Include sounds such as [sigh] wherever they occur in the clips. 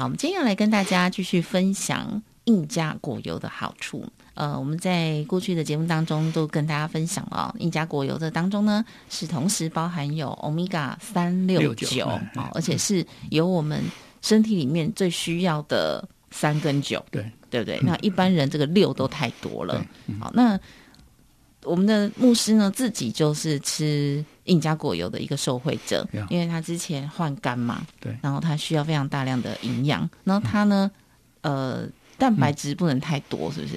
好，我们今天要来跟大家继续分享印加果油的好处。呃，我们在过去的节目当中都跟大家分享了，印加果油的当中呢，是同时包含有欧米伽三六九啊，而且是由我们身体里面最需要的三跟九，对对不对？那一般人这个六都太多了。好，那我们的牧师呢，自己就是吃印加果油的一个受惠者，因为他之前换肝嘛，对，然后他需要非常大量的营养，然后他呢，呃，蛋白质不能太多，是不是？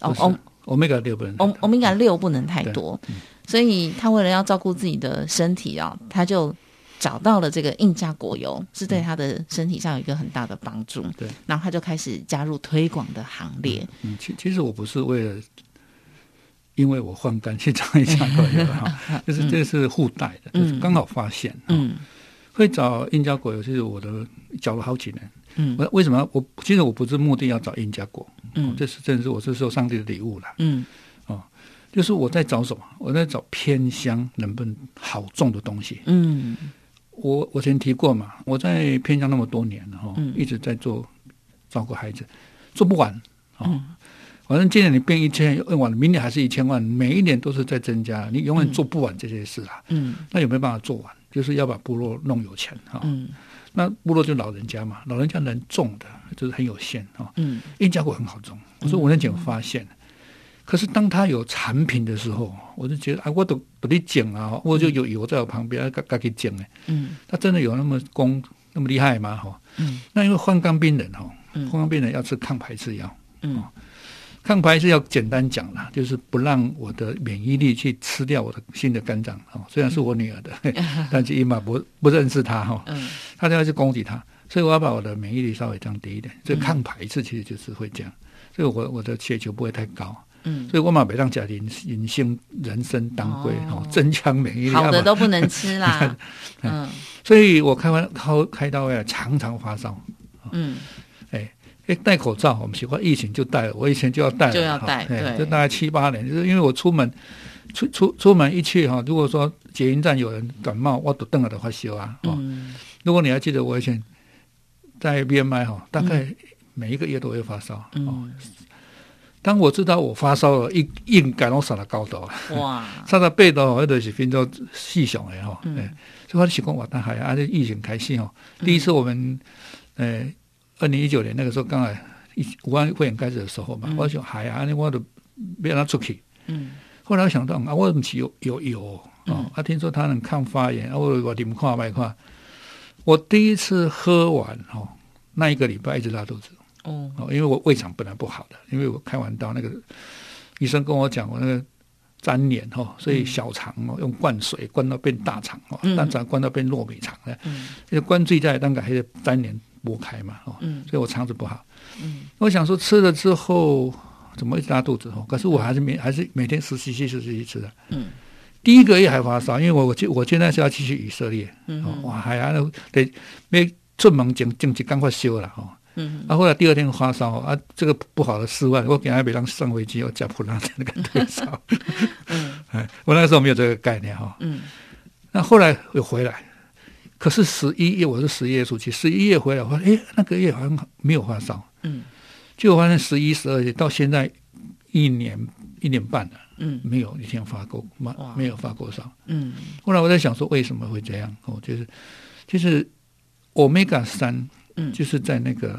哦，欧欧米伽六不能，欧欧米伽六不能太多，所以他为了要照顾自己的身体啊，他就找到了这个印加果油，是对他的身体上有一个很大的帮助。对，然后他就开始加入推广的行列。嗯，其其实我不是为了。因为我换肝去找印加果油哈，[laughs] 就是这是互带的，就是刚好发现。嗯，会找印加果油，其实我的找了好几年。嗯，我为什么我其实我不是目的要找印加果，嗯，这是真是我是受上帝的礼物了。嗯，哦，就是我在找什么？我在找偏乡能不能好种的东西。嗯，我我前提过嘛，我在偏乡那么多年了哈，一直在做照顾孩子，做不完。哦。反正今年你变一千用完了，明年还是一千万，每一年都是在增加，你永远做不完这些事啊。嗯，那有没有办法做完？就是要把部落弄有钱哈。嗯，那部落就老人家嘛，老人家能种的就是很有限哈。嗯，印加果很好种，我说五年前我发现，可是当他有产品的时候，我就觉得啊，我都不得讲啊，我就有油在我旁边，该该给讲哎。嗯，他真的有那么功那么厉害吗？哈。嗯，那因为患肝病人哈，患肝病人要吃抗排斥药。嗯。抗排是要简单讲啦，就是不让我的免疫力去吃掉我的新的肝脏哦。虽然是我女儿的，[laughs] 但是伊玛不不认识她哈，他就要去攻击她，所以我要把我的免疫力稍微降低一点。所以抗排斥其实就是会这样，所以我我的血球不会太高。嗯，所以我嘛别让家庭隐性人参当归哦，增强免疫力。好的都不能吃啦。[laughs] 嗯，所以我开完开开刀呀，常常发烧。嗯。哎，戴口罩，我们喜欢疫情就戴，我以前就要戴，就要戴，对，就大概七八年，就是因为我出门出出出门一去哈，如果说捷运站有人感冒，我都瞪了的发烧啊。嗯，如果你还记得我以前在 BMI 哈，大概每一个月都会发烧。嗯，当我知道我发烧了，一硬感我上了高度，哇，上到背度或者是变做细小的哈。嗯，所以我就习惯我但还啊，这疫情开心哦。第一次我们，呃。二零一九年那个时候，刚来一武汉会员开始的时候嘛，我想海啊，我都别让他出去。嗯。后来我想到啊，我怎么有有有哦？啊，听说他能抗发炎，啊，我我你们看麦看。我第一次喝完哦，那一个礼拜一直拉肚子。哦。哦，因为我胃肠本来不好的，因为我开完刀，那个医生跟我讲，我那个粘连哈，所以小肠哦用灌水灌到变大肠哦，大肠灌到变糯米肠了。嗯。就灌醉在那个还是粘连。拨开嘛，哦，所以我肠子不好。嗯，我想说吃了之后怎么一直拉肚子？哦，可是我还是每还是每天十七、十七吃的。嗯，第一个月还发烧，因为我我我现在是要继续以色列。嗯，哇，还啊得没出门进进去赶快修了哈。嗯，啊，后来第二天发烧啊，这个不好的室外，我给他别让上飞机要加普拉的那个退烧。[laughs] 嗯，[laughs] 哎，我那时候没有这个概念哈。嗯，那后来又回来。可是十一月我是十一月出去，十一月回来，我说哎，那个月好像没有发烧，嗯，结果发现十一、十二月到现在一年一年半了，嗯，没有一天发过，没没有发过烧，嗯。后来我在想说为什么会这样？哦，就是就是欧米伽三，嗯，就是在那个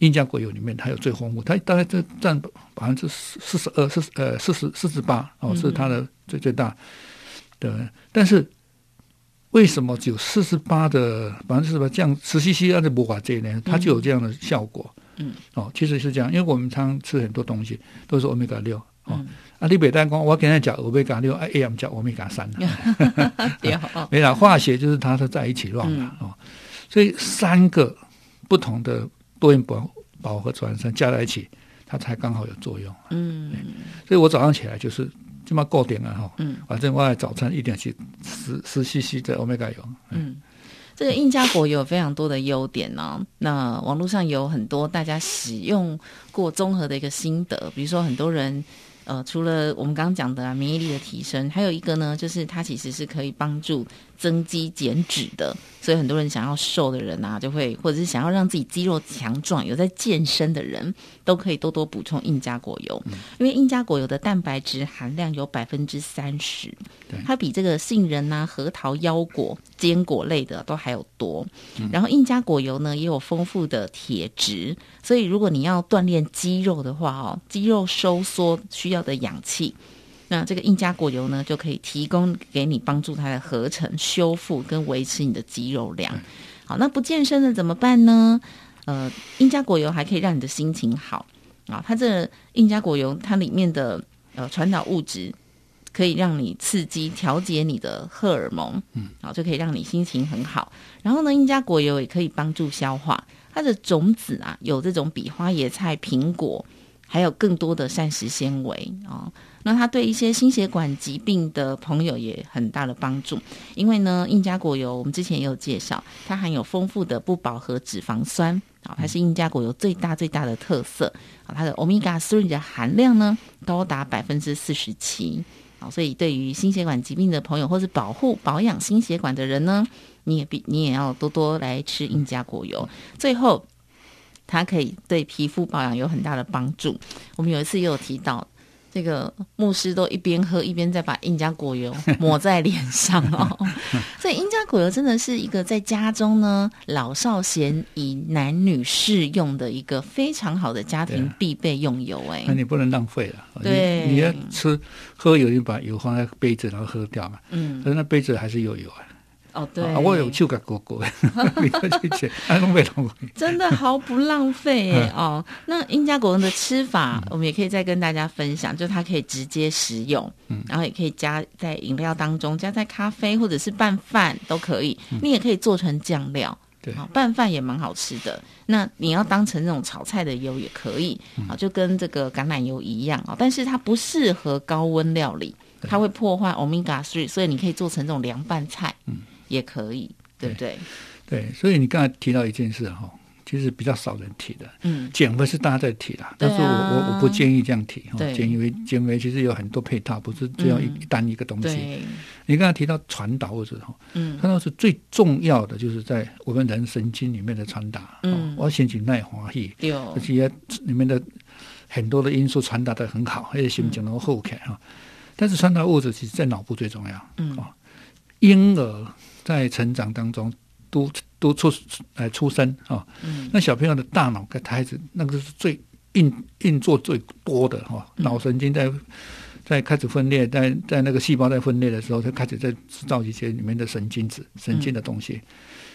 印加果油里面，它有最丰富，它大概这占百分之四四十二，四呃四十四十八，哦，是它的最最大的，但是。为什么只有四十八的百分之四十八降十 CC 按照魔法这呢？它就有这样的效果。嗯，哦，其实是这样，因为我们常吃很多东西都是欧米伽六哦。嗯啊，你北单讲，我跟他讲欧米伽六，哎，AM 讲欧米伽三，[laughs] 没啦，化学就是它是在一起乱嘛哦。所以三个不同的多元饱饱和脂肪酸加在一起，它才刚好有作用。嗯所以我早上起来就是这么固定了哈，嗯反正我的早餐一定是十十 CC 的欧米伽油。嗯。这个印加果油有非常多的优点呢、那网络上有很多大家使用过综合的一个心得，比如说很多人呃，除了我们刚刚讲的、啊、免疫力的提升，还有一个呢，就是它其实是可以帮助增肌减脂的。所以很多人想要瘦的人啊，就会或者是想要让自己肌肉强壮、有在健身的人，都可以多多补充印加果油，因为印加果油的蛋白质含量有百分之三十，它比这个杏仁啊、核桃、腰果、坚果类的都还有多。然后印加果油呢也有丰富的铁质，所以如果你要锻炼肌肉的话哦，肌肉收缩需要的氧气。那这个印加果油呢，就可以提供给你帮助它的合成、修复跟维持你的肌肉量。好，那不健身的怎么办呢？呃，印加果油还可以让你的心情好啊。它这印加果油它里面的呃传导物质可以让你刺激、调节你的荷尔蒙，嗯，好，就可以让你心情很好。然后呢，印加果油也可以帮助消化。它的种子啊，有这种比花椰菜、苹果，还有更多的膳食纤维啊、那它对一些心血管疾病的朋友也很大的帮助，因为呢，印加果油我们之前也有介绍，它含有丰富的不饱和脂肪酸，啊，它是印加果油最大最大的特色，啊，它的欧米伽 three 的含量呢高达百分之四十七，好，所以对于心血管疾病的朋友，或是保护保养心血管的人呢，你也必你也要多多来吃印加果油。最后，它可以对皮肤保养有很大的帮助。我们有一次也有提到。这个牧师都一边喝一边在把印加果油抹在脸上哦，[laughs] 所以印加果油真的是一个在家中呢老少咸宜、男女适用的一个非常好的家庭必备用油哎那。你不能浪费了。你对你要吃喝油，你把油放在杯子，然后喝掉嘛。嗯，可是那杯子还是有油啊。哦对，啊，我有吃，[laughs] [laughs] 啊，拢袂浪费。真的毫不浪费耶哦。那印加果仁的吃法，我们也可以再跟大家分享，就它可以直接食用，然后也可以加在饮料当中，加在咖啡或者是拌饭都可以。你也可以做成酱料。对。好，拌饭也蛮好吃的。那你要当成那种炒菜的油也可以，啊，就跟这个橄榄油一样啊，但是它不适合高温料理，它会破坏 omega three，所以你可以做成这种凉拌菜，嗯，也可以，对不对？对，所以你刚才提到一件事哈，其实比较少人提的，嗯，减肥是大家在提啦，对啊但是我我我不建议这样提哈。对减肥减肥其实有很多配套，不是只有一嗯单一个东西。你刚才提到传导物质哈，嗯传导是最重要的，就是在我们人神经里面的传达。嗯哦我心情耐华喜，对，而且里面的很多的因素传达的很好，而且心情能够后开哈。但是传导物质其实在脑部最重要。嗯哦，婴儿在成长当中都都出呃出生啊、哦，嗯。那小朋友的大脑跟孩子那个是最运运作最多的哈、脑神经在在开始分裂，在在那个细胞在分裂的时候，就开始在制造一些里面的神经质、神经的东西。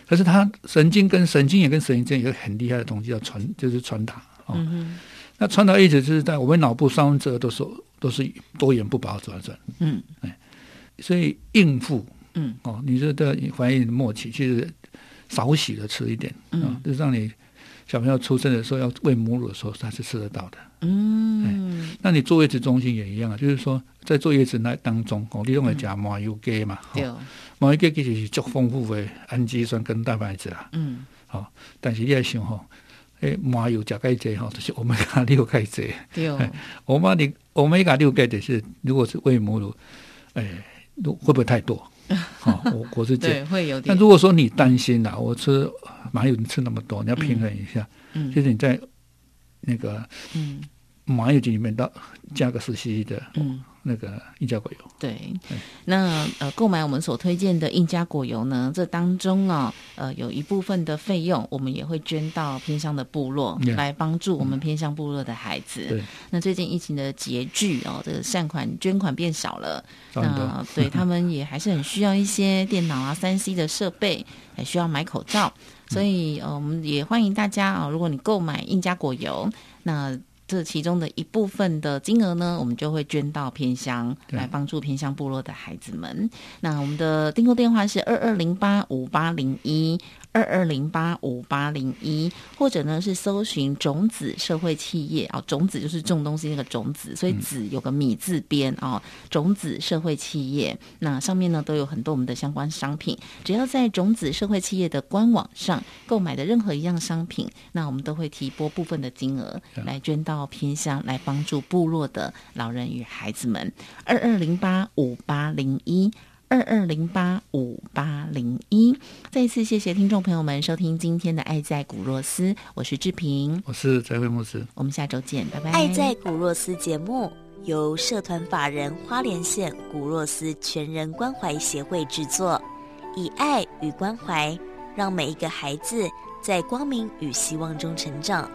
可是它神经跟神经也跟神经之间有个很厉害的东西叫传，就是传达哦。嗯那传达一直就是在我们脑部三分之二都是都是多元不饱和脂肪酸，嗯所以应付嗯。哦，你这的怀孕末期，其实少洗的吃一点啊、嗯。就是让你小朋友出生的时候要喂母乳的时候，他是吃得到的。嗯。那你坐月子中心也一样啊，就是说在坐月子那当中，哦，你用来加麻油鸡嘛，对。哦，麻油鸡其实是足丰富的氨基酸跟蛋白质啦，嗯。好但是你要想吼，诶，麻油食介济吼，就是欧米伽六钙剂，对。欧米你欧米伽六介济是如果是喂母乳，诶，会不会太多？好、[laughs] 我我是这样。对会有那点如果说你担心呐，我吃麻油你吃那么多，你要平衡一下，嗯。就是你在那个嗯。麻油鸡里面到加个十 cc 的嗯那个印加果油。对，那呃，购买我们所推荐的印加果油呢，这当中啊，呃，有一部分的费用，我们也会捐到偏乡的部落，来帮助我们偏乡部落的孩子。对，那最近疫情的拮据哦，这个善款捐款变少了，那对他们也还是很需要一些电脑啊、三 C 的设备，还需要买口罩，所以呃，我们也欢迎大家啊，如果你购买印加果油，那。这其中的一部分的金额呢，我们就会捐到偏乡来帮助偏乡部落的孩子们。那我们的订购电话是二二零八五八零一。二二零八五八零一，或者呢是搜寻种子社会企业啊，种子就是种东西那个种子，所以子有个米字边啊，种子社会企业，那上面呢都有很多我们的相关商品，只要在种子社会企业的官网上购买的任何一样商品，那我们都会提拨部分的金额来捐到偏乡，来帮助部落的老人与孩子们。二二零八五八零一。二二零八五八零一，再一次谢谢听众朋友们收听今天的《爱在古若斯》，我是志平，我是翟慧牧师，我们下周见，拜拜。《爱在古若斯》节目由社团法人花莲县古若斯全人关怀协会制作，以爱与关怀，让每一个孩子在光明与希望中成长。